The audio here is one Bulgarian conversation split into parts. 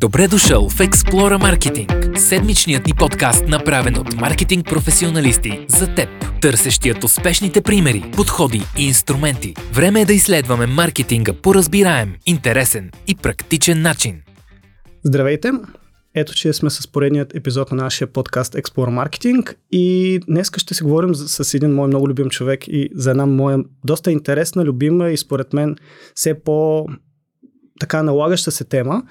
Добре дошъл в Explora Marketing, седмичният ни подкаст, направен от маркетинг професионалисти за теб, търсещият успешните примери, подходи и инструменти. Време е да изследваме маркетинга по разбираем, интересен и практичен начин. Здравейте! Ето, че сме с поредният епизод на нашия подкаст Explore Marketing и днес ще си говорим с един мой много любим човек и за една моя доста интересна, любима и според мен все по така налагаща се тема.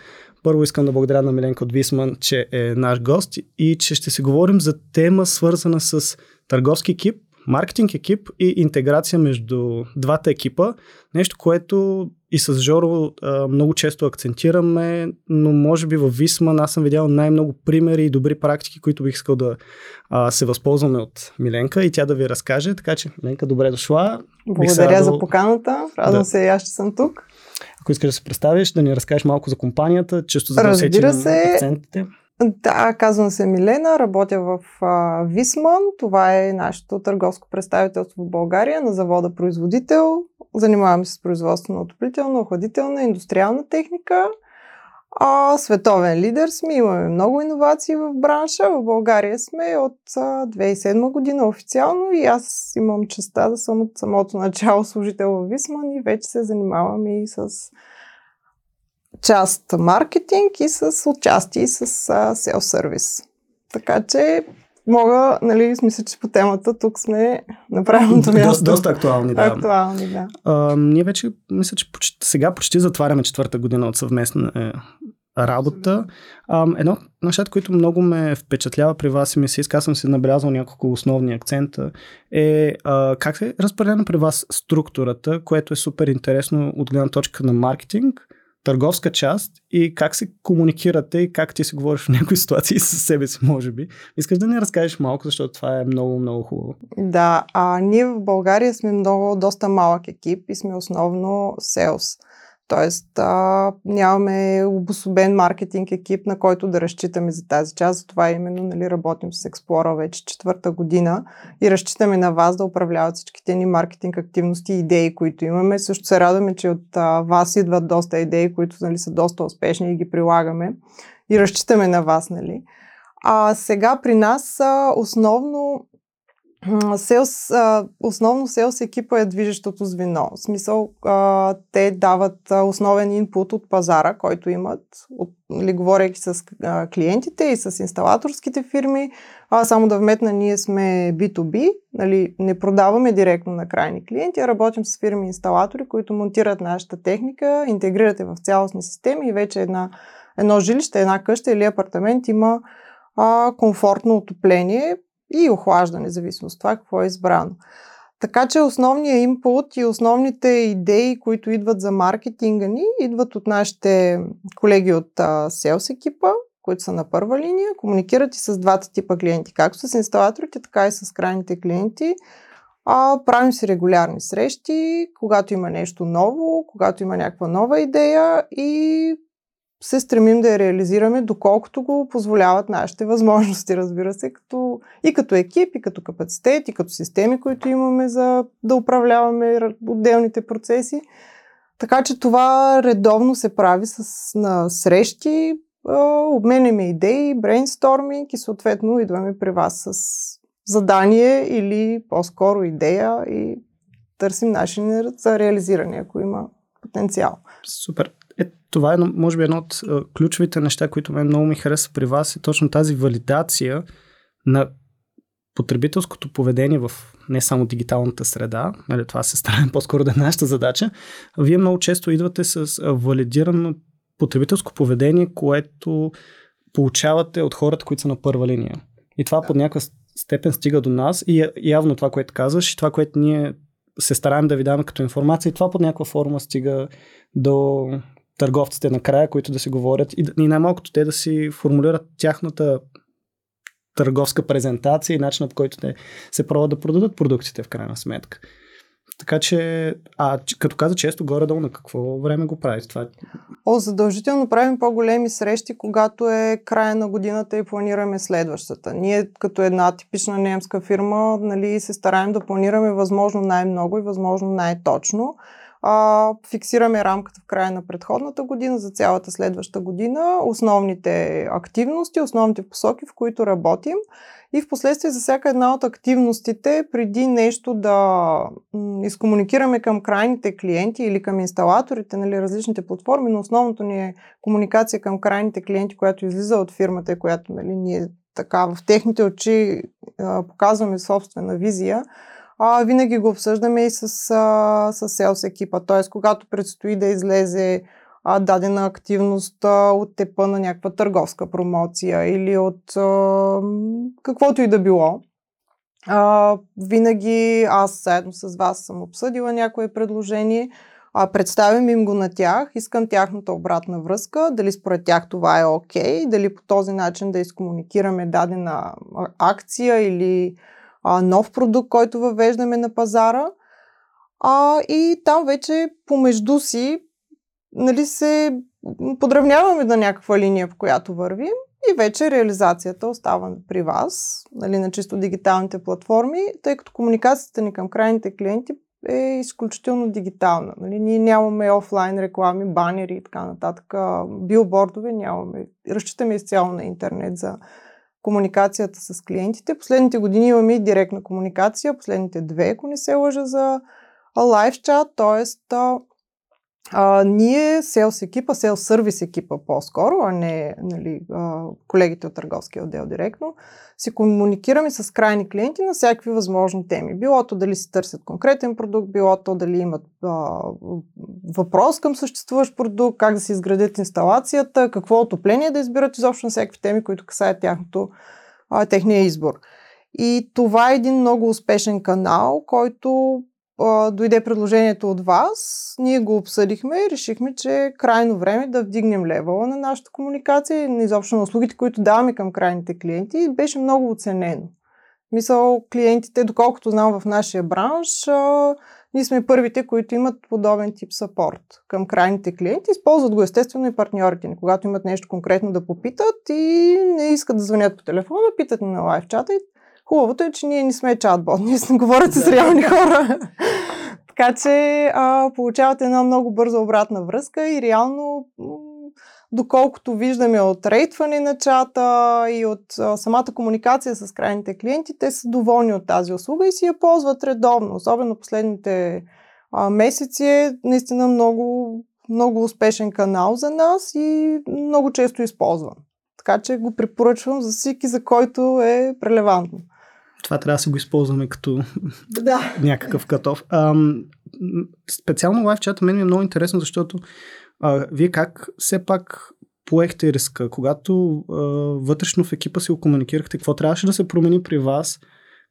Първо искам да благодаря на Миленко от Висман, че е наш гост и че ще си говорим за тема свързана с търговски екип, маркетинг екип и интеграция между двата екипа. Нещо, което и с Жоро а, много често акцентираме, но може би в Висман аз съм видял най-много примери и добри практики, които бих искал да а, се възползваме от Миленка и тя да ви разкаже. Така че, Миленка, добре дошла. Благодаря радвал... за поканата. Радвам да. се и аз, че съм тук. Ако искаш да се представиш, да ни разкажеш малко за компанията, често за да Разбира се. акцентите. Да, казвам се Милена, работя в а, Висман. Това е нашето търговско представителство в България на завода производител. Занимаваме се с производство на отоплителна, охладителна, индустриална техника. А, световен лидер сме, имаме много иновации в бранша. В България сме от а, 2007 година официално и аз имам честа да съм от самото начало служител в Висман и вече се занимавам и с част маркетинг и с участие с селф-сервис. Така че мога, нали, мисля, че по темата тук сме на правилното място. Доста, доста актуални, да. Актуални, да. А, ние вече, мисля, че почти, сега почти затваряме четвърта година от съвместна е, работа. А, едно от нещата, които много ме впечатлява при вас и ми се иска, съм си набелязал няколко основни акцента, е а, как е разпределена при вас структурата, което е супер интересно от гледна точка на маркетинг, търговска част и как се комуникирате и как ти си говориш в някои ситуации с себе си, може би. Искаш да ни разкажеш малко, защото това е много, много хубаво. Да, а ние в България сме много, доста малък екип и сме основно селс. Тоест, а, нямаме обособен маркетинг екип, на който да разчитаме за тази част. Затова именно нали, работим с Explorer вече четвърта година и разчитаме на вас да управляват всичките ни маркетинг активности и идеи, които имаме. Също се радваме, че от а, вас идват доста идеи, които нали, са доста успешни и ги прилагаме. И разчитаме на вас. Нали. А сега при нас а, основно Селс, основно селс екипа е движещото звено. В смисъл, те дават основен инпут от пазара, който имат, от, ли, говорейки с клиентите и с инсталаторските фирми. А, само да вметна, ние сме B2B, нали, не продаваме директно на крайни клиенти, а работим с фирми инсталатори, които монтират нашата техника, интегрирате в цялостни системи и вече една, едно жилище, една къща или апартамент има комфортно отопление, и охлаждане, зависимо от това какво е избрано. Така че основният импут и основните идеи, които идват за маркетинга ни, идват от нашите колеги от селс екипа, които са на първа линия, комуникират и с двата типа клиенти, както с инсталаторите, така и с крайните клиенти. А, правим си регулярни срещи, когато има нещо ново, когато има някаква нова идея и се стремим да я реализираме, доколкото го позволяват нашите възможности, разбира се, като, и като екип, и като капацитет, и като системи, които имаме за да управляваме отделните процеси. Така че това редовно се прави с, на срещи, обменяме идеи, брейнсторминг и съответно идваме при вас с задание или по-скоро идея и търсим начин за реализиране, ако има потенциал. Супер това е, може би, едно от ключовите неща, които мен много ми харесва при вас е точно тази валидация на потребителското поведение в не само дигиталната среда, нали, това се стараем по-скоро да е нашата задача, вие много често идвате с валидирано потребителско поведение, което получавате от хората, които са на първа линия. И това да. под някаква степен стига до нас и явно това, което казваш, и това, което ние се стараем да ви даваме като информация, и това под някаква форма стига до търговците накрая, които да си говорят и, и най-малкото те да си формулират тяхната търговска презентация и начинът по който те се пробват да продадат продуктите в крайна сметка. Така че, а като каза често горе-долу, на какво време го правите това? О, задължително правим по-големи срещи, когато е края на годината и планираме следващата. Ние като една типична немска фирма нали, се стараем да планираме възможно най-много и възможно най-точно. А, фиксираме рамката в края на предходната година за цялата следваща година, основните активности, основните посоки, в които работим. И в последствие за всяка една от активностите, преди нещо да изкомуникираме към крайните клиенти или към инсталаторите, нали, различните платформи, но основното ни е комуникация към крайните клиенти, която излиза от фирмата и която нали, ние така в техните очи а, показваме собствена визия, а, винаги го обсъждаме и с, селс екипа. Т.е. когато предстои да излезе а, дадена активност а, от тепа на някаква търговска промоция или от а, каквото и да било. А, винаги аз заедно с вас съм обсъдила някое предложение, а, представям им го на тях, искам тяхната обратна връзка, дали според тях това е окей, okay, дали по този начин да изкомуникираме дадена акция или а, нов продукт, който въвеждаме на пазара. А, и там вече помежду си нали, се подравняваме на някаква линия, по която вървим и вече реализацията остава при вас, нали, на чисто дигиталните платформи, тъй като комуникацията ни към крайните клиенти е изключително дигитална. Нали? Ние нямаме офлайн реклами, банери и така нататък, билбордове нямаме. Разчитаме изцяло на интернет за комуникацията с клиентите. Последните години имаме и директна комуникация, последните две, ако не се лъжа, за лайв чат, т.е. А, ние, селс екипа, селс сервис екипа по-скоро, а не нали, а, колегите от търговския отдел директно, си комуникираме с крайни клиенти на всякакви възможни теми. Било то дали си търсят конкретен продукт, било то дали имат а, въпрос към съществуващ продукт, как да си изградят инсталацията, какво отопление да избират изобщо на всякакви теми, които касаят тяхното, а, техния избор. И това е един много успешен канал, който дойде предложението от вас, ние го обсъдихме и решихме, че е крайно време да вдигнем левела на нашата комуникация и изобщо на услугите, които даваме към крайните клиенти беше много оценено. Мисъл, клиентите, доколкото знам в нашия бранш, а, ние сме първите, които имат подобен тип сапорт към крайните клиенти. Използват го естествено и партньорите ни. Когато имат нещо конкретно да попитат и не искат да звънят по телефона, питат ни на лайв чата и Хубавото е, че ние не сме чатбот, ние сме говорят с реални хора. така че а, получавате една много бърза обратна връзка и реално доколкото виждаме от рейтване на чата и от а, самата комуникация с крайните клиенти, те са доволни от тази услуга и си я ползват редовно. Особено последните а, месеци е наистина много, много успешен канал за нас и много често използван. Така че го препоръчвам за всеки, за който е релевантно това трябва да се го използваме като да. някакъв катов. Ам, специално лайв чата мен ми е много интересно, защото а, вие как все пак поехте риска, когато а, вътрешно в екипа си го комуникирахте, какво трябваше да се промени при вас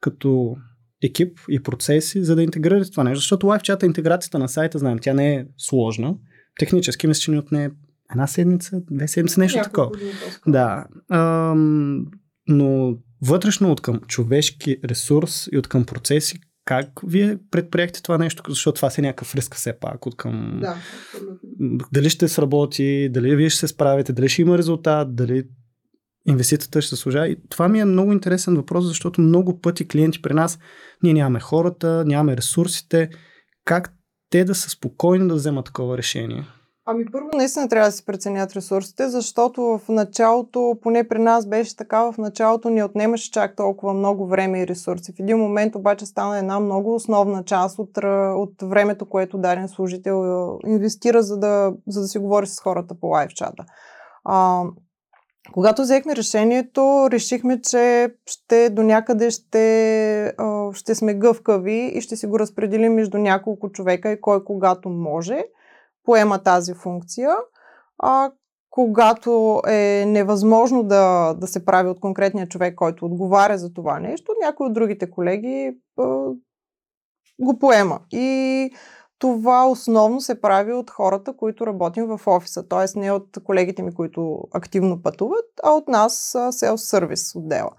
като екип и процеси, за да интегрирате това нещо. Защото лайв чата, интеграцията на сайта, знаем, тя не е сложна. Технически мисля, че ни отне една седмица, две седмици, нещо такова. Да. Ам, но вътрешно от към човешки ресурс и от към процеси, как вие предприехте това нещо, защото това си е някакъв риск все пак от към... Да, Дали ще сработи, дали вие ще се справите, дали ще има резултат, дали инвестицията ще се служа. И това ми е много интересен въпрос, защото много пъти клиенти при нас, ние нямаме хората, нямаме ресурсите. Как те да са спокойни да вземат такова решение? Ами първо наистина трябва да се преценят ресурсите, защото в началото, поне при нас беше така, в началото ни отнемаше чак толкова много време и ресурси. В един момент обаче стана една много основна част от, от времето, което даден служител инвестира, за да, за да си говори с хората по лайв. А, когато взехме решението, решихме, че ще до някъде ще, ще сме гъвкави и ще си го разпределим между няколко човека и кой когато може – поема тази функция. А, когато е невъзможно да, да се прави от конкретния човек, който отговаря за това нещо, някой от другите колеги а, го поема. И това основно се прави от хората, които работим в офиса, т.е. не от колегите ми, които активно пътуват, а от нас селс сервис отдела.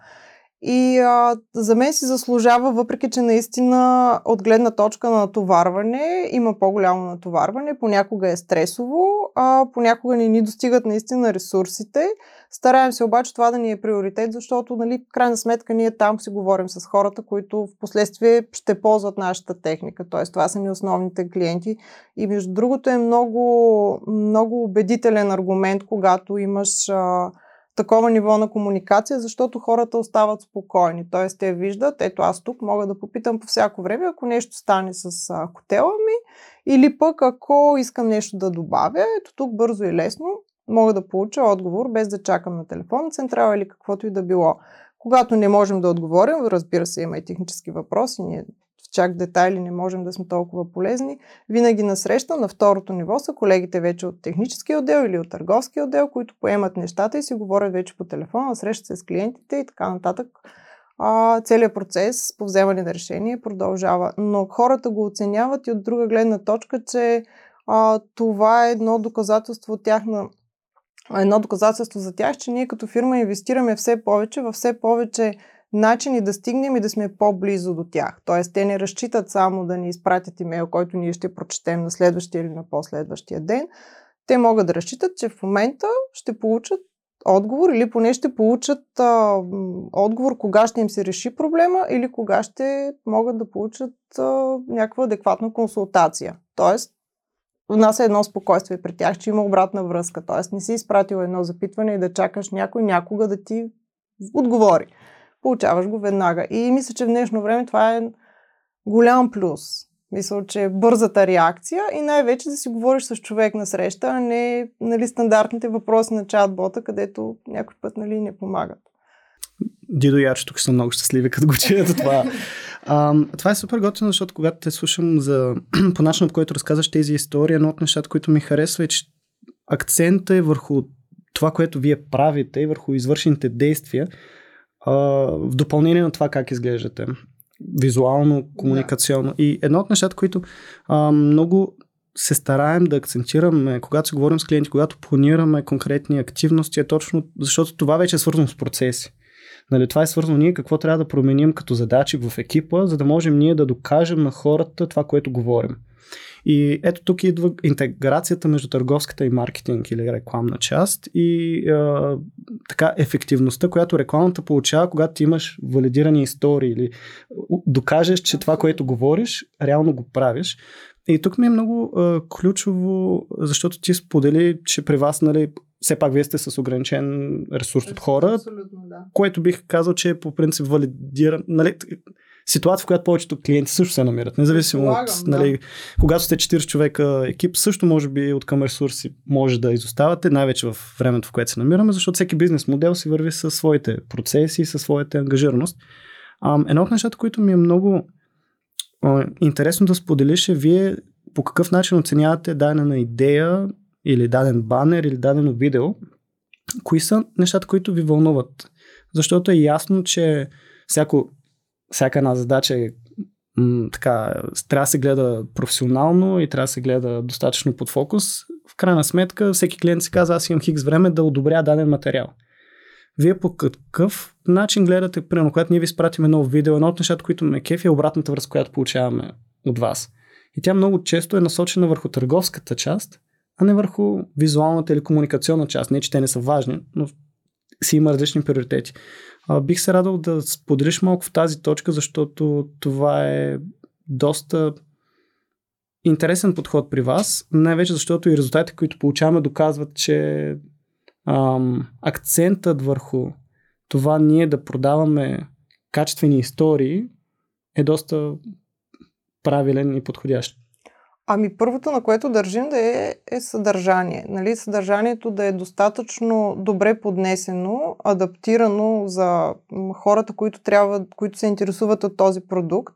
И а, за мен си заслужава, въпреки че наистина от гледна точка на натоварване има по-голямо натоварване, понякога е стресово, а понякога не ни достигат наистина ресурсите. Стараем се обаче това да ни е приоритет, защото, нали, в крайна сметка, ние там си говорим с хората, които в последствие ще ползват нашата техника. Т.е. това са ни основните клиенти. И между другото е много, много убедителен аргумент, когато имаш а, такова ниво на комуникация, защото хората остават спокойни. Тоест, те виждат, ето аз тук мога да попитам по всяко време, ако нещо стане с а, хотела ми, или пък ако искам нещо да добавя, ето тук бързо и лесно мога да получа отговор, без да чакам на телефон, централа или каквото и да било. Когато не можем да отговорим, разбира се, има и технически въпроси, ние чак детайли не можем да сме толкова полезни. Винаги на среща на второто ниво са колегите вече от техническия отдел или от търговския отдел, които поемат нещата и си говорят вече по телефона, срещат се с клиентите и така нататък. А, целият процес по вземане на решение продължава. Но хората го оценяват и от друга гледна точка, че а, това е едно доказателство от тяхна едно доказателство за тях, че ние като фирма инвестираме все повече във все повече начини да стигнем и да сме по-близо до тях. Тоест, те не разчитат само да ни изпратят имейл, който ние ще прочетем на следващия или на последващия ден. Те могат да разчитат, че в момента ще получат отговор или поне ще получат а, отговор кога ще им се реши проблема или кога ще могат да получат а, някаква адекватна консултация. Тоест, у нас е едно спокойствие при тях, че има обратна връзка. Тоест не си изпратил едно запитване и да чакаш някой някога да ти отговори получаваш го веднага. И мисля, че в днешно време това е голям плюс. Мисля, че бързата реакция и най-вече да си говориш с човек на среща, а не нали, стандартните въпроси на чат-бота, където някой път нали, не помагат. Дидо и тук съм много щастливи, като го чуят това. А, това е супер готино, защото когато те слушам за, по начина, по който разказваш тези истории, едно от нещата, които ми харесва е, че акцента е върху това, което вие правите и върху извършените действия, в допълнение на това как изглеждате. Визуално, комуникационно. Да. И едно от нещата, които а, много се стараем да акцентираме, когато се говорим с клиенти, когато планираме конкретни активности, е точно защото това вече е свързано с процеси. Нали, това е свързано ние какво трябва да променим като задачи в екипа, за да можем ние да докажем на хората това, което говорим. И ето тук идва интеграцията между търговската и маркетинг или рекламна част и а, така ефективността, която рекламата получава, когато ти имаш валидирани истории или докажеш, че това, което говориш, реално го правиш. И тук ми е много а, ключово, защото ти сподели, че при вас, нали, все пак вие сте с ограничен ресурс от хора, да. което бих казал, че е по принцип валидира. Нали, ситуация, в която повечето клиенти също се намират. Независимо от, нали, да. когато сте 40 човека екип, също може би от към ресурси може да изоставате, най-вече в времето, в което се намираме, защото всеки бизнес модел си върви със своите процеси, със своята ангажираност. А, едно от нещата, които ми е много а, интересно да споделиш е вие по какъв начин оценявате дадена идея или даден банер или дадено видео, кои са нещата, които ви вълнуват. Защото е ясно, че всяко всяка една задача е м, така, трябва да се гледа професионално и трябва да се гледа достатъчно под фокус. В крайна сметка, всеки клиент си казва, аз имам хикс време да одобря даден материал. Вие по какъв начин гледате, примерно, когато ние ви спратим едно видео, едно от нещата, които ме кефи е обратната връзка, която получаваме от вас. И тя много често е насочена върху търговската част, а не върху визуалната или комуникационна част. Не, че те не са важни, но си има различни приоритети. Бих се радвал да споделиш малко в тази точка, защото това е доста интересен подход при вас, най-вече защото и резултатите, които получаваме, доказват, че ам, акцентът върху това ние да продаваме качествени истории е доста правилен и подходящ. Ами първото, на което държим да е, е съдържание. Нали, съдържанието да е достатъчно добре поднесено, адаптирано за хората, които, трябва, които се интересуват от този продукт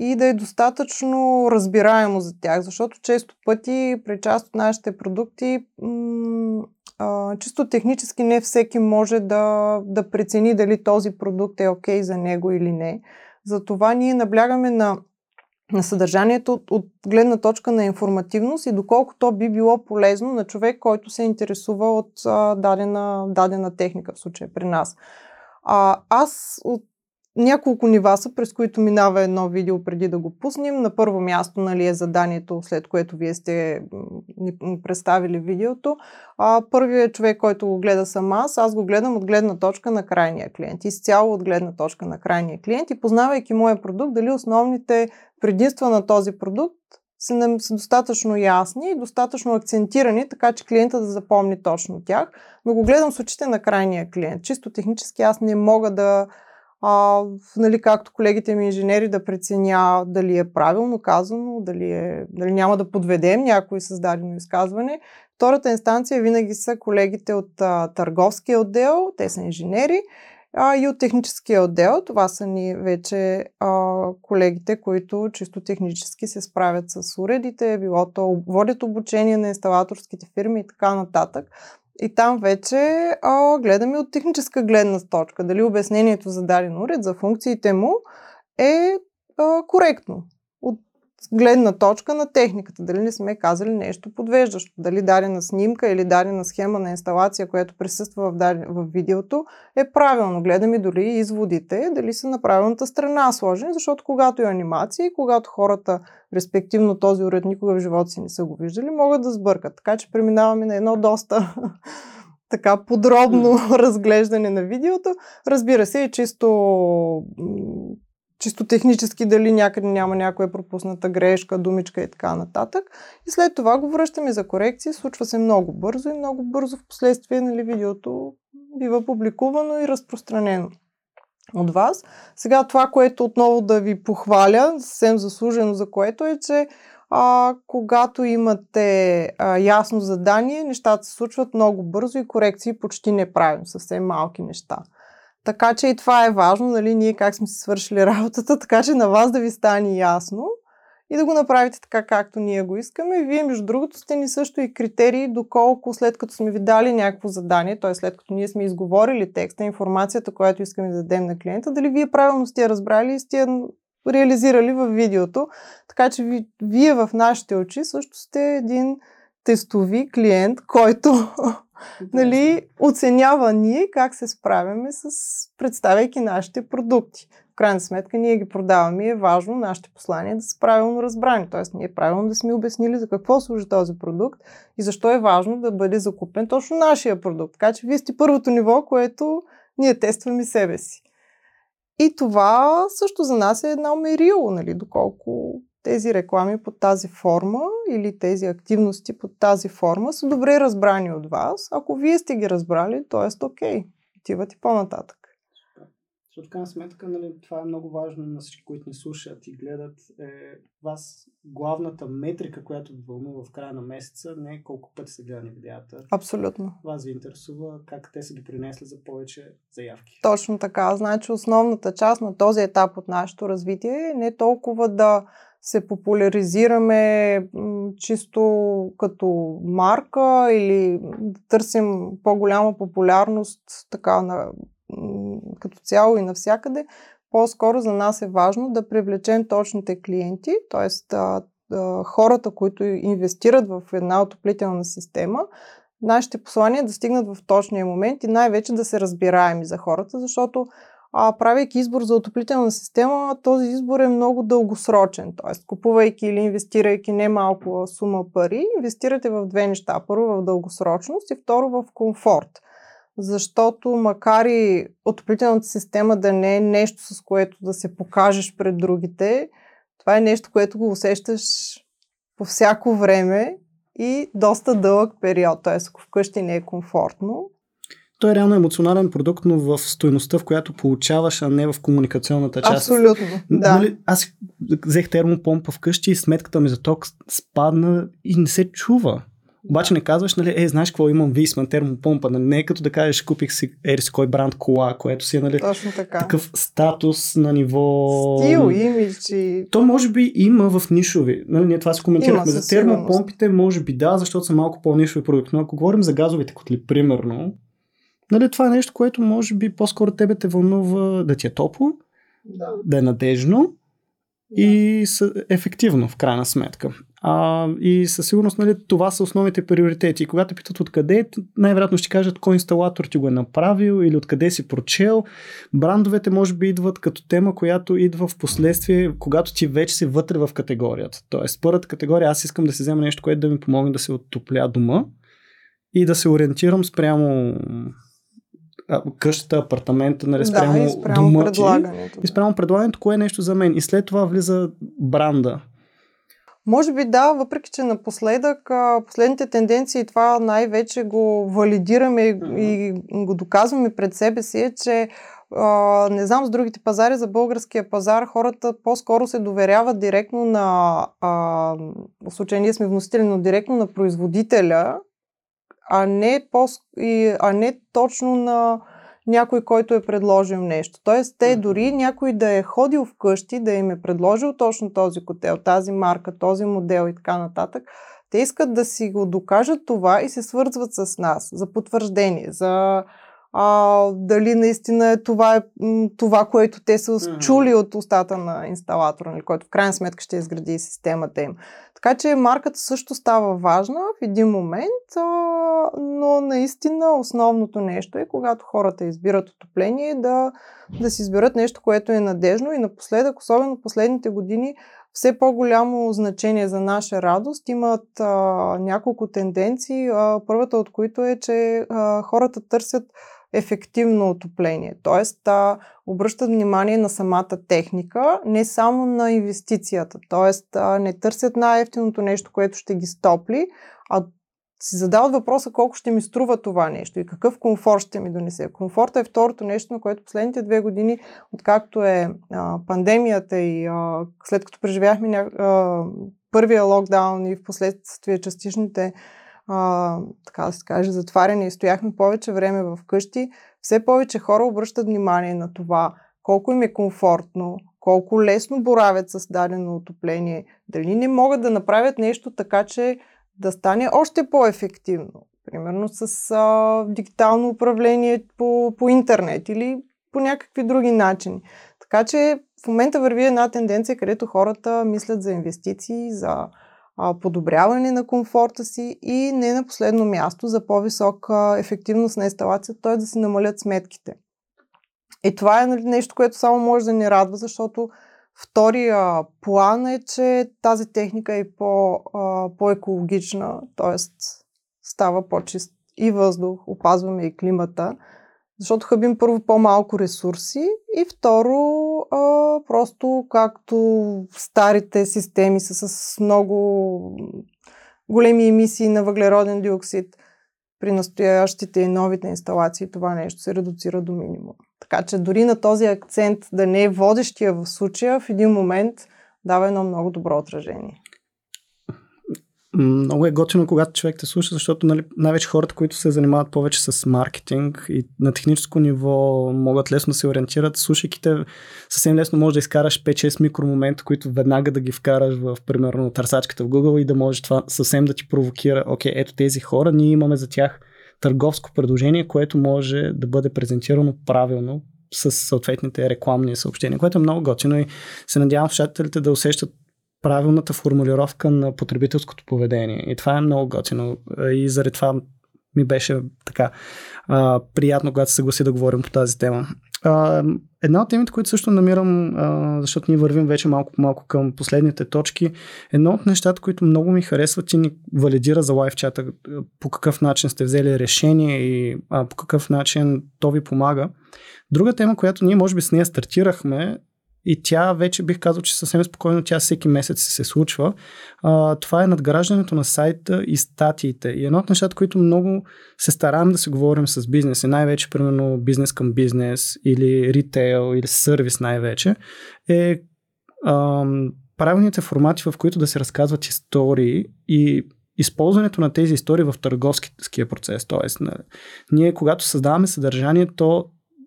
и да е достатъчно разбираемо за тях, защото често пъти при част от нашите продукти м- а, чисто технически не всеки може да, да прецени дали този продукт е окей okay за него или не. Затова ние наблягаме на на съдържанието от, от гледна точка на информативност и доколко то би било полезно на човек, който се интересува от а, дадена, дадена техника, в случая при нас. А, аз от няколко нива са, през които минава едно видео преди да го пуснем. На първо място нали, е заданието, след което вие сте ни представили видеото. А, първият човек, който го гледа съм аз, аз го гледам от гледна точка на крайния клиент. Изцяло от гледна точка на крайния клиент и познавайки моя продукт, дали основните предимства на този продукт са, са достатъчно ясни и достатъчно акцентирани, така че клиента да запомни точно тях. Но го гледам с очите на крайния клиент. Чисто технически аз не мога да а, нали, както колегите ми инженери да преценя дали е правилно казано, дали, е, дали няма да подведем някой създадено изказване. Втората инстанция винаги са колегите от а, търговския отдел, те са инженери, а, и от техническия отдел. Това са ни вече а, колегите, които чисто технически се справят с уредите, било то водят обучение на инсталаторските фирми и така нататък. И там вече а, гледаме от техническа гледна точка, дали обяснението за даден уред, за функциите му е а, коректно. От гледна точка на техниката, дали не сме казали нещо подвеждащо, дали дадена снимка или дадена схема на инсталация, която присъства в, даден, в видеото, е правилно. Гледаме дори изводите, дали са на правилната страна сложени, защото когато е анимация и когато хората, респективно този уред никога в живота си не са го виждали, могат да сбъркат. Така че преминаваме на едно доста така подробно разглеждане на видеото. Разбира се, и чисто чисто технически дали някъде няма някоя пропусната грешка, думичка и така нататък. И след това го връщаме за корекция. Случва се много бързо и много бързо в последствие нали, видеото бива публикувано и разпространено от вас. Сега това, което отново да ви похваля, съвсем заслужено за което е, че а, когато имате а, ясно задание, нещата се случват много бързо и корекции почти не правим, съвсем малки неща. Така че и това е важно, нали, ние как сме си свършили работата, така че на вас да ви стане ясно и да го направите така, както ние го искаме. Вие, между другото, сте ни също и критерии, доколко след като сме ви дали някакво задание, т.е. след като ние сме изговорили текста, информацията, която искаме да дадем на клиента, дали вие правилно сте я разбрали и сте я реализирали в видеото. Така че ви, вие в нашите очи също сте един тестови клиент, който нали, оценява ние как се справяме с представяйки нашите продукти. В крайна сметка ние ги продаваме и е важно нашите послания да са правилно разбрани. Тоест ние правилно да сме обяснили за какво служи този продукт и защо е важно да бъде закупен точно нашия продукт. Така че вие сте първото ниво, което ние тестваме себе си. И това също за нас е едно мерило, нали, доколко тези реклами под тази форма или тези активности под тази форма са добре разбрани от вас. Ако вие сте ги разбрали, т.е. окей, отиват и по-нататък. Защото, крайна сметка, нали, това е много важно на всички, които ни слушат и гледат. Е, вас главната метрика, която ви вълнува в края на месеца, не е колко пъти са гледани видеята. Абсолютно. Вас ви интересува как те са ги принесли за повече заявки. Точно така. Значи основната част на този етап от нашето развитие е не толкова да се популяризираме чисто като марка или да търсим по-голяма популярност така на, като цяло и навсякъде, по-скоро за нас е важно да привлечем точните клиенти, т.е. хората, които инвестират в една отоплителна система, нашите послания да стигнат в точния момент и най-вече да се разбираеми за хората, защото а, правейки избор за отоплителна система, този избор е много дългосрочен. Тоест, купувайки или инвестирайки не малко сума пари, инвестирате в две неща. Първо в дългосрочност и второ в комфорт. Защото макар и отоплителната система да не е нещо, с което да се покажеш пред другите, това е нещо, което го усещаш по всяко време и доста дълъг период. Т.е. ако вкъщи не е комфортно, той е реално емоционален продукт, но в стоеността, в която получаваш, а не в комуникационната част. Абсолютно, да. Нали, аз взех термопомпа вкъщи и сметката ми за ток спадна и не се чува. Обаче не казваш, нали, е, знаеш какво имам Висман термопомпа, нали, не е като да кажеш, купих си ерис кой бранд кола, което си е, нали, Точно така. такъв статус на ниво... Стил, имидж и... То може би има в нишови. Нали, ние това си коментирахме. за термопомпите може би да, защото са малко по-нишови продукти. Но ако говорим за газовите котли, примерно, Нали, това е нещо, което може би по-скоро тебе те вълнува да ти е топло, да, да е надежно и ефективно в крайна сметка. А, и със сигурност нали, това са основните приоритети. И когато питат откъде, най-вероятно ще кажат кой инсталатор ти го е направил или откъде си прочел. Брандовете може би идват като тема, която идва в последствие, когато ти вече си вътре в категорията. Тоест, първата категория, аз искам да се взема нещо, което да ми помогне да се оттопля дома и да се ориентирам спрямо къщата, апартамента, нали, спрямо, да, и спрямо дома предлагането. И спрямо предлагането, кое е нещо за мен. И след това влиза бранда. Може би да, въпреки че напоследък последните тенденции това най-вече го валидираме mm-hmm. и го доказваме пред себе си е, че не знам с другите пазари, за българския пазар хората по-скоро се доверяват директно на, а, в случай ние сме вносители, но директно на производителя, а не, по, а не точно на някой, който е предложил нещо. Тоест, те дори някой да е ходил вкъщи, да им е предложил точно този котел, тази марка, този модел и така нататък, те искат да си го докажат това и се свързват с нас за потвърждение, за а, дали наистина е това, е това, което те са чули от устата на инсталатора, нали, който в крайна сметка ще изгради системата им. Така че марката също става важна в един момент, а, но наистина основното нещо е, когато хората избират отопление, да, да си изберат нещо, което е надежно и напоследък, особено последните години, все по-голямо значение за наша радост имат а, няколко тенденции. А, първата от които е, че а, хората търсят ефективно отопление. Тоест, а, обръщат внимание на самата техника, не само на инвестицията. Тоест, а, не търсят най-ефтиното нещо, което ще ги стопли, а си задават въпроса колко ще ми струва това нещо и какъв комфорт ще ми донесе. Комфорта е второто нещо, на което последните две години, откакто е а, пандемията и а, след като преживяхме ня... а, първия локдаун и в последствие частичните а, така да се каже, затваряне и стояхме повече време в къщи, все повече хора обръщат внимание на това колко им е комфортно, колко лесно боравят с дадено отопление, дали не могат да направят нещо така, че да стане още по-ефективно. Примерно с а, дигитално управление по, по интернет или по някакви други начини. Така че в момента върви една тенденция, където хората мислят за инвестиции, за подобряване на комфорта си и не на последно място за по-висока ефективност на инсталацията, т.е. да си намалят сметките. И това е нали, нещо, което само може да ни радва, защото втория план е, че тази техника е по, по-екологична, т.е. става по-чист и въздух, опазваме и климата. Защото хъбим първо по-малко ресурси и второ а, просто както старите системи са с много големи емисии на въглероден диоксид, при настоящите и новите инсталации това нещо се редуцира до минимум. Така че дори на този акцент да не е водещия в случая, в един момент дава едно много добро отражение. Много е готино, когато човек те слуша, защото нали, най-вече хората, които се занимават повече с маркетинг и на техническо ниво могат лесно да се ориентират. Слушайки те, съвсем лесно можеш да изкараш 5-6 микромомента, които веднага да ги вкараш в, примерно, търсачката в Google и да може това съвсем да ти провокира. Окей, ето тези хора, ние имаме за тях търговско предложение, което може да бъде презентирано правилно с съответните рекламни съобщения, което е много готино и се надявам слушателите да усещат правилната формулировка на потребителското поведение. И това е много готино. И заради това ми беше така а, приятно, когато се съгласи да говорим по тази тема. А, една от темите, които също намирам, а, защото ние вървим вече малко по малко към последните точки, едно от нещата, които много ми харесват и ни валидира за лайв чата, по какъв начин сте взели решение и а, по какъв начин то ви помага. Друга тема, която ние може би с нея стартирахме, и тя вече бих казал, че съвсем спокойно тя всеки месец се случва. А, това е надграждането на сайта и статиите. И едно от нещата, които много се стараем да се говорим с бизнес, и най-вече примерно бизнес към бизнес или ритейл или сервис най-вече, е ам, правилните формати, в които да се разказват истории и използването на тези истории в търговския процес. Тоест, ние когато създаваме съдържание, то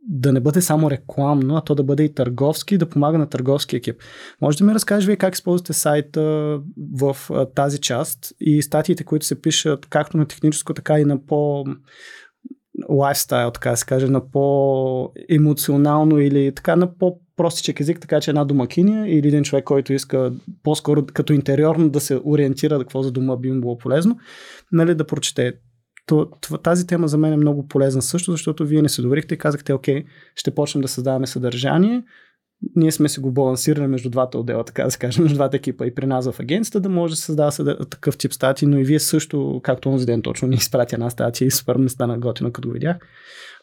да не бъде само рекламно, а то да бъде и търговски да помага на търговски екип. Може да ми разкажеш вие как използвате сайта в тази част и статиите, които се пишат както на техническо, така и на по лайфстайл, така да се каже, на по-емоционално или така на по простичък език, така че една домакиня или един човек, който иска по-скоро като интериорно да се ориентира какво за дома би им било полезно, нали, да прочете. Тази тема за мен е много полезна също, защото вие не се доверихте и казахте, окей, ще почнем да създаваме съдържание, ние сме се го балансирали между двата отдела, така да се каже, между двата екипа и при нас в агенцията да може да създава такъв тип статии, но и вие също, както онзи ден точно ни изпрати една статия и супер ми стана готина, като го видях.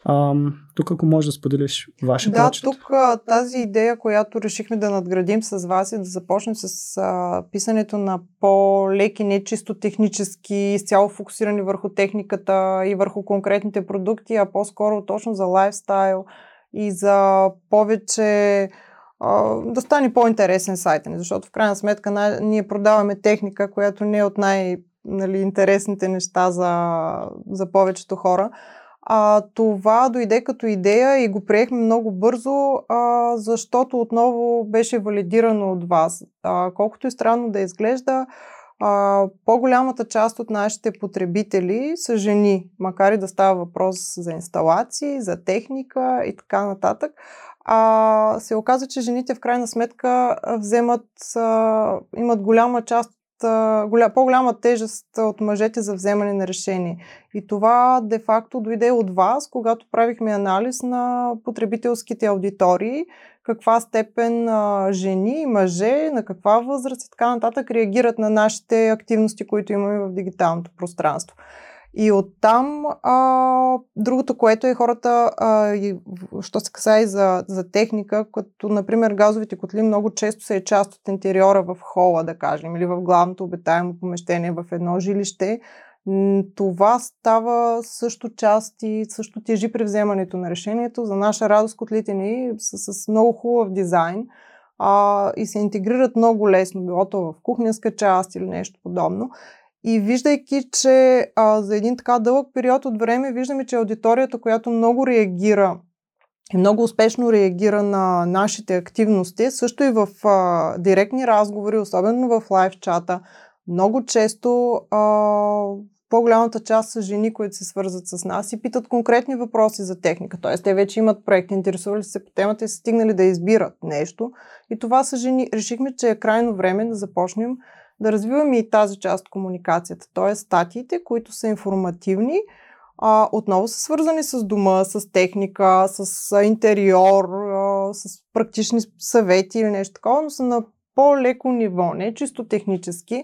Ам, тук ако можеш да споделиш вашия Да, прочет. тук тази идея, която решихме да надградим с вас и да започнем с а, писането на по-леки, не чисто технически, изцяло фокусирани върху техниката и върху конкретните продукти, а по-скоро точно за лайфстайл и за повече да стане по-интересен сайта ни, защото в крайна сметка ние продаваме техника, която не е от най-интересните нали, неща за, за повечето хора. А, това дойде като идея и го приехме много бързо, а, защото отново беше валидирано от вас. А, колкото и странно да изглежда, а, по-голямата част от нашите потребители са жени, макар и да става въпрос за инсталации, за техника и така нататък. А, се оказа, че жените в крайна сметка вземат, а, имат голяма част голя, по-голяма тежест от мъжете за вземане на решение. И това де-факто дойде от вас, когато правихме анализ на потребителските аудитории, каква степен а, жени и мъже, на каква възраст и така нататък реагират на нашите активности, които имаме в дигиталното пространство. И оттам а, другото, което е хората, а, и, що се касае за, за техника, като например газовите котли много често са е част от интериора в хола, да кажем, или в главното обитаемо помещение в едно жилище. Това става също част и също тежи при вземането на решението. За наша радост котлите ни са с много хубав дизайн а, и се интегрират много лесно, било то в кухненска част или нещо подобно. И виждайки, че а, за един така дълъг период от време виждаме, че аудиторията, която много реагира и много успешно реагира на нашите активности, също и в а, директни разговори, особено в лайв чата, много често а, по-голямата част са жени, които се свързват с нас и питат конкретни въпроси за техника. Тоест, те вече имат проект, интересували се по темата и са стигнали да избират нещо. И това са жени. Решихме, че е крайно време да започнем да развиваме и тази част от комуникацията. Т.е. статиите, които са информативни, а, отново са свързани с дома, с техника, с интериор, а, с практични съвети или нещо такова, но са на по-леко ниво, не чисто технически.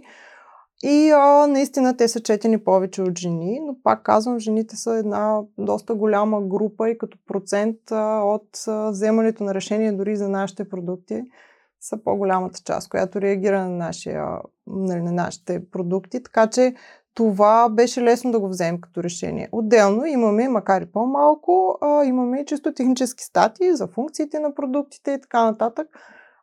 И а, наистина те са четени повече от жени, но пак казвам, жените са една доста голяма група и като процент а, от а, вземането на решение дори за нашите продукти са по-голямата част, която реагира на, нашия, нали, на нашите продукти. Така че това беше лесно да го вземем като решение. Отделно имаме, макар и по-малко, а, имаме чисто технически статии за функциите на продуктите и така нататък.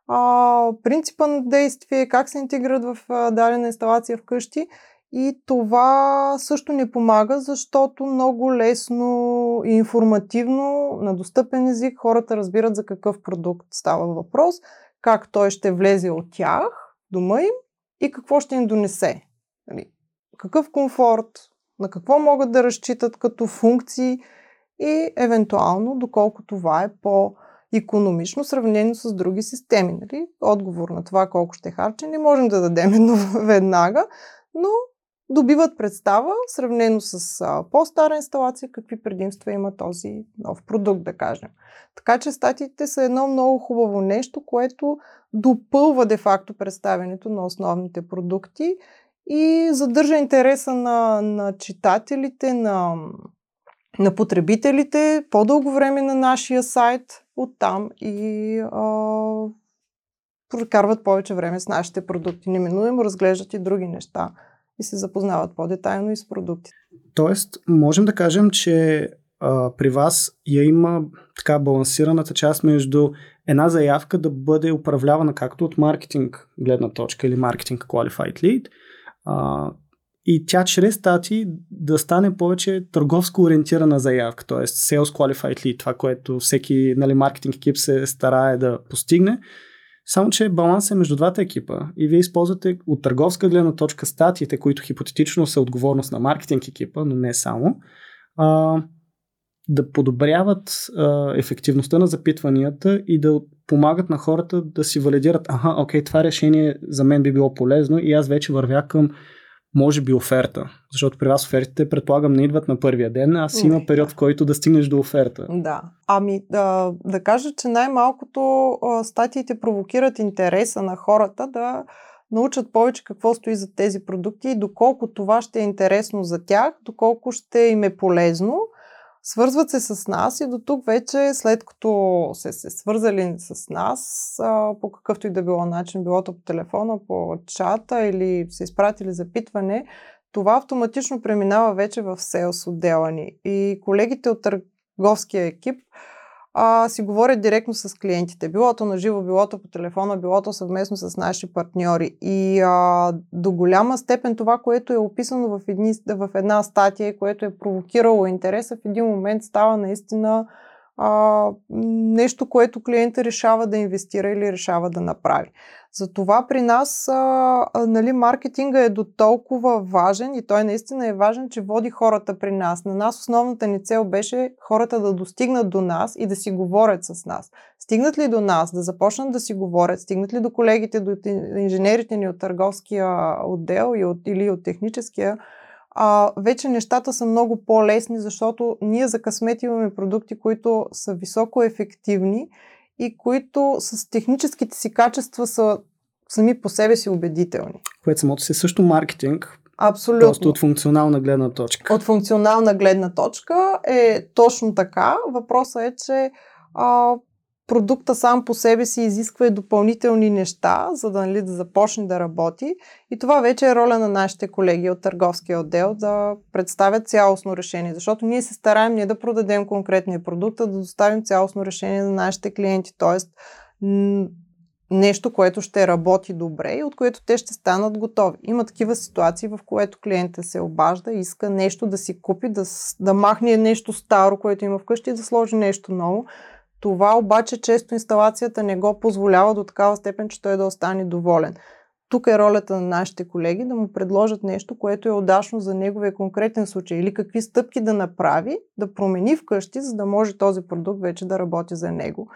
А, принципа на действие, как се интегрират в а, дадена инсталация вкъщи. И това също ни помага, защото много лесно и информативно, на достъпен език, хората разбират за какъв продукт става въпрос как той ще влезе от тях, дома им и какво ще им донесе. Нали? Какъв комфорт, на какво могат да разчитат като функции и евентуално доколко това е по-економично сравнено с други системи. Нали? Отговор на това колко ще харчи не можем да дадем веднага, но добиват представа, сравнено с а, по-стара инсталация, какви предимства има този нов продукт, да кажем. Така че статиите са едно много хубаво нещо, което допълва де-факто представянето на основните продукти и задържа интереса на, на читателите, на, на потребителите по-дълго време на нашия сайт оттам и а, прокарват повече време с нашите продукти. Неминуемо разглеждат и други неща и се запознават по-детайлно и с продуктите. Тоест, можем да кажем, че а, при вас я има така балансираната част между една заявка да бъде управлявана както от маркетинг гледна точка или маркетинг qualified lead, а, и тя чрез стати да стане повече търговско ориентирана заявка, т.е. sales qualified lead, това, което всеки нали, маркетинг екип се старае да постигне, само, че баланс е между двата екипа и вие използвате от търговска гледна точка статиите, които хипотетично са отговорност на маркетинг екипа, но не само. А, да подобряват а, ефективността на запитванията и да помагат на хората да си валидират, аха, окей, това решение за мен би било полезно и аз вече вървя към може би оферта. Защото при вас офертите, предполагам, не идват на първия ден, а си има период, в който да стигнеш до оферта. Да. Ами да, да кажа, че най-малкото статиите провокират интереса на хората да научат повече какво стои за тези продукти и доколко това ще е интересно за тях, доколко ще им е полезно. Свързват се с нас и до тук вече, след като се, се свързали с нас, а, по какъвто и да било начин, било то по телефона, по чата или се изпратили запитване, това автоматично преминава вече в селс отдела ни. И колегите от търговския екип а, си говорят директно с клиентите. Билото на живо, билото по телефона, билото съвместно с наши партньори. И а, до голяма степен това, което е описано в, едни, в една статия, което е провокирало интереса, в един момент става наистина а, нещо, което клиента решава да инвестира или решава да направи. Затова при нас а, а, нали, маркетинга е до толкова важен и той наистина е важен, че води хората при нас. На нас основната ни цел беше хората да достигнат до нас и да си говорят с нас. Стигнат ли до нас, да започнат да си говорят, стигнат ли до колегите, до инженерите ни от търговския отдел и от, или от техническия, а, вече нещата са много по-лесни, защото ние за късмет имаме продукти, които са високо ефективни и които с техническите си качества са сами по себе си убедителни. Което самото си е също маркетинг. Абсолютно. Просто от функционална гледна точка. От функционална гледна точка е точно така. Въпросът е, че а, продукта сам по себе си изисква и допълнителни неща, за да, нали, да започне да работи. И това вече е роля на нашите колеги от търговския отдел да представят цялостно решение. Защото ние се стараем ние да продадем конкретния продукт, а да доставим цялостно решение на нашите клиенти. Тоест, нещо, което ще работи добре и от което те ще станат готови. Има такива ситуации, в което клиента се обажда, иска нещо да си купи, да, да махне нещо старо, което има вкъщи и да сложи нещо ново. Това обаче често инсталацията не го позволява до такава степен, че той да остане доволен. Тук е ролята на нашите колеги да му предложат нещо, което е удачно за неговия конкретен случай или какви стъпки да направи, да промени вкъщи, за да може този продукт вече да работи за него.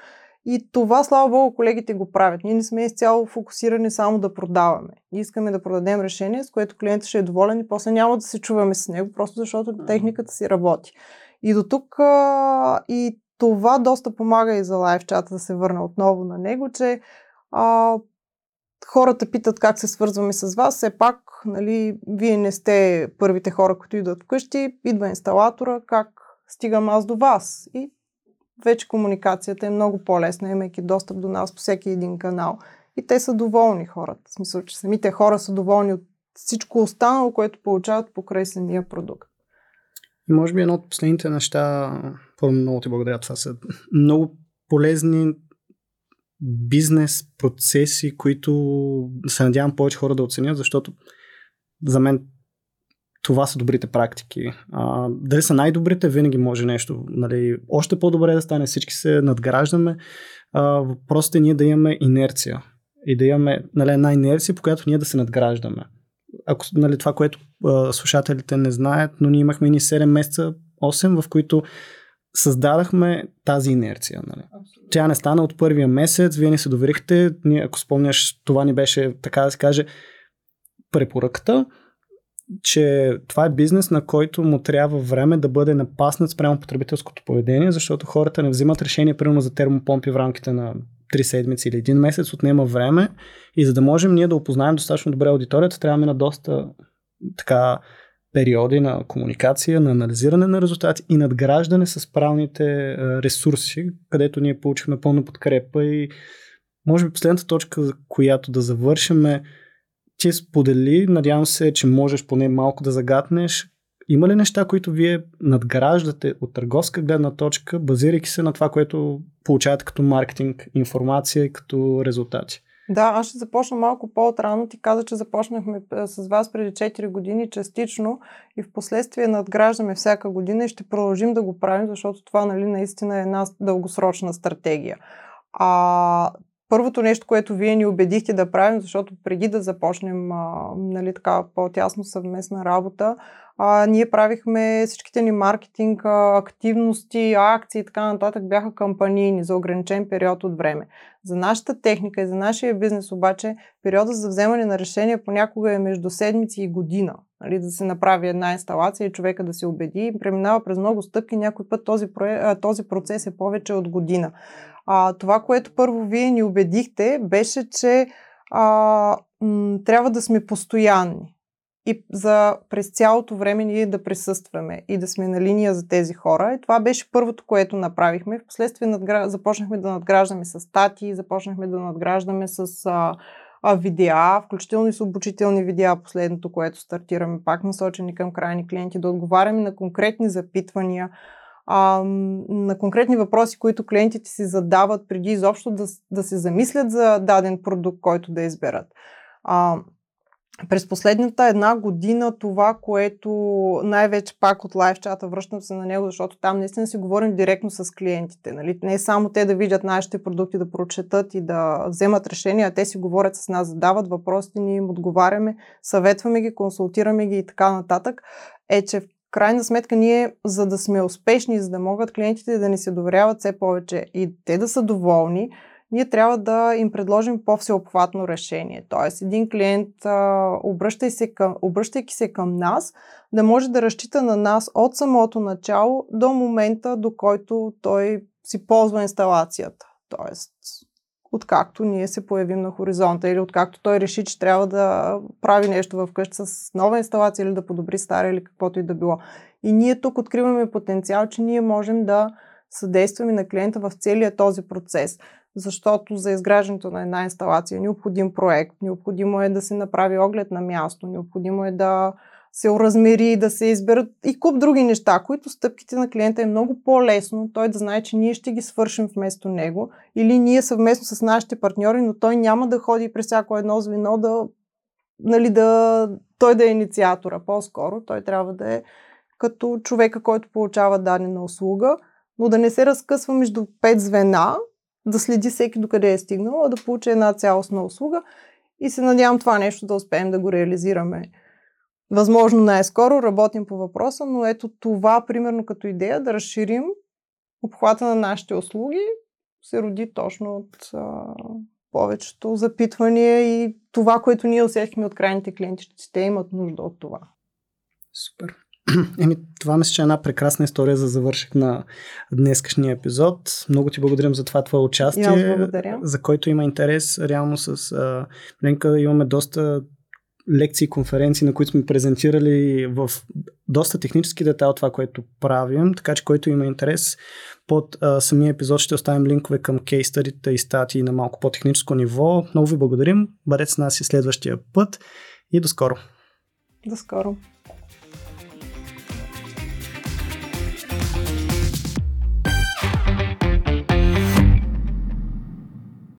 И това, слава Богу, колегите го правят. Ние не сме изцяло фокусирани само да продаваме. Искаме да продадем решение, с което клиентът ще е доволен и после няма да се чуваме с него, просто защото техниката си работи. И до тук и това доста помага и за лайв чата да се върна отново на него, че а, хората питат как се свързваме с вас. Все пак, нали, вие не сте първите хора, които идват вкъщи, идва инсталатора, как стигам аз до вас. И вече комуникацията е много по-лесна, имайки достъп до нас по всеки един канал. И те са доволни хората. В смисъл, че самите хора са доволни от всичко останало, което получават покрай самия продукт. Може би едно от последните неща, първо много ти благодаря, това са много полезни бизнес процеси, които се надявам повече хора да оценят, защото за мен това са добрите практики. А, дали са най-добрите, винаги може нещо. Нали, още по-добре да стане, всички се надграждаме. А, въпросът е ние да имаме инерция. И да имаме нали, една инерция, по която ние да се надграждаме. Ако нали, това, което а, слушателите не знаят, но ние имахме ни 7 месеца, 8, в които създадахме тази инерция. Нали. Тя не стана от първия месец, вие ни се доверихте, ние, ако спомняш, това ни беше, така да се каже, препоръката че това е бизнес, на който му трябва време да бъде напаснат спрямо потребителското поведение, защото хората не взимат решение, примерно за термопомпи в рамките на 3 седмици или един месец, отнема време и за да можем ние да опознаем достатъчно добре аудиторията, трябва на доста така периоди на комуникация, на анализиране на резултати и надграждане с правилните ресурси, където ние получихме пълна подкрепа и може би последната точка, която да завършим ти сподели, надявам се, че можеш поне малко да загатнеш. Има ли неща, които вие надграждате от търговска гледна точка, базирайки се на това, което получавате като маркетинг информация и като резултати? Да, аз ще започна малко по-отрано. Ти каза, че започнахме с вас преди 4 години частично и в последствие надграждаме всяка година и ще продължим да го правим, защото това нали, наистина е една дългосрочна стратегия. А първото нещо, което вие ни убедихте да правим, защото преди да започнем а, нали, така, по-тясно съвместна работа, а, ние правихме всичките ни маркетинг, а, активности, акции и така нататък бяха кампанийни за ограничен период от време. За нашата техника и за нашия бизнес обаче периода за вземане на решение понякога е между седмици и година. Нали, да се направи една инсталация и човека да се убеди. Преминава през много стъпки, някой път този, този процес е повече от година. А, това, което първо вие ни убедихте, беше, че а, м- трябва да сме постоянни и за през цялото време ние да присъстваме и да сме на линия за тези хора. И това беше първото, което направихме. Впоследствие надгра... започнахме да надграждаме с статии, започнахме да надграждаме с а, а, видеа, включително и с обучителни видеа, последното, което стартираме, пак насочени към крайни клиенти, да отговаряме на конкретни запитвания, а, на конкретни въпроси, които клиентите си задават преди изобщо да, да се замислят за даден продукт, който да изберат. А, през последната една година това, което най-вече пак от лайв чата, връщам се на него, защото там наистина си говорим директно с клиентите. Нали? Не само те да видят нашите продукти, да прочетат и да вземат решения, а те си говорят с нас, задават въпросите, ние им отговаряме, съветваме ги, консултираме ги и така нататък. Е, че крайна сметка ние, за да сме успешни, за да могат клиентите да ни се доверяват все повече и те да са доволни, ние трябва да им предложим по-всеобхватно решение. Тоест, един клиент, обръщай се към, обръщайки се към нас, да може да разчита на нас от самото начало до момента, до който той си ползва инсталацията. Тоест, откакто ние се появим на хоризонта или откакто той реши, че трябва да прави нещо в къща с нова инсталация или да подобри стара или каквото и да било. И ние тук откриваме потенциал, че ние можем да съдействаме на клиента в целия този процес защото за изграждането на една инсталация е необходим проект, необходимо е да се направи оглед на място, необходимо е да се оразмери, да се изберат и куп други неща, които стъпките на клиента е много по-лесно той да знае, че ние ще ги свършим вместо него или ние съвместно с нашите партньори, но той няма да ходи през всяко едно звено да, нали, да той да е инициатора. По-скоро той трябва да е като човека, който получава дадена услуга, но да не се разкъсва между пет звена, да следи всеки докъде е стигнал, а да получи една цялостна услуга и се надявам това нещо да успеем да го реализираме. Възможно най-скоро работим по въпроса, но ето това, примерно като идея, да разширим обхвата на нашите услуги, се роди точно от а, повечето запитвания и това, което ние усетихме от крайните клиенти, че те имат нужда от това. Супер. Еми, това мисля, че е една прекрасна история за завърших на днескашния епизод. Много ти благодарим за това твое участие, за който има интерес. Реално с а, Ленка имаме доста лекции, конференции, на които сме презентирали в доста технически детайл това, което правим, така че който има интерес, под а, самия епизод ще оставим линкове към кейстарите и статии на малко по-техническо ниво. Много ви благодарим, бъдете с нас и следващия път и до скоро! До скоро!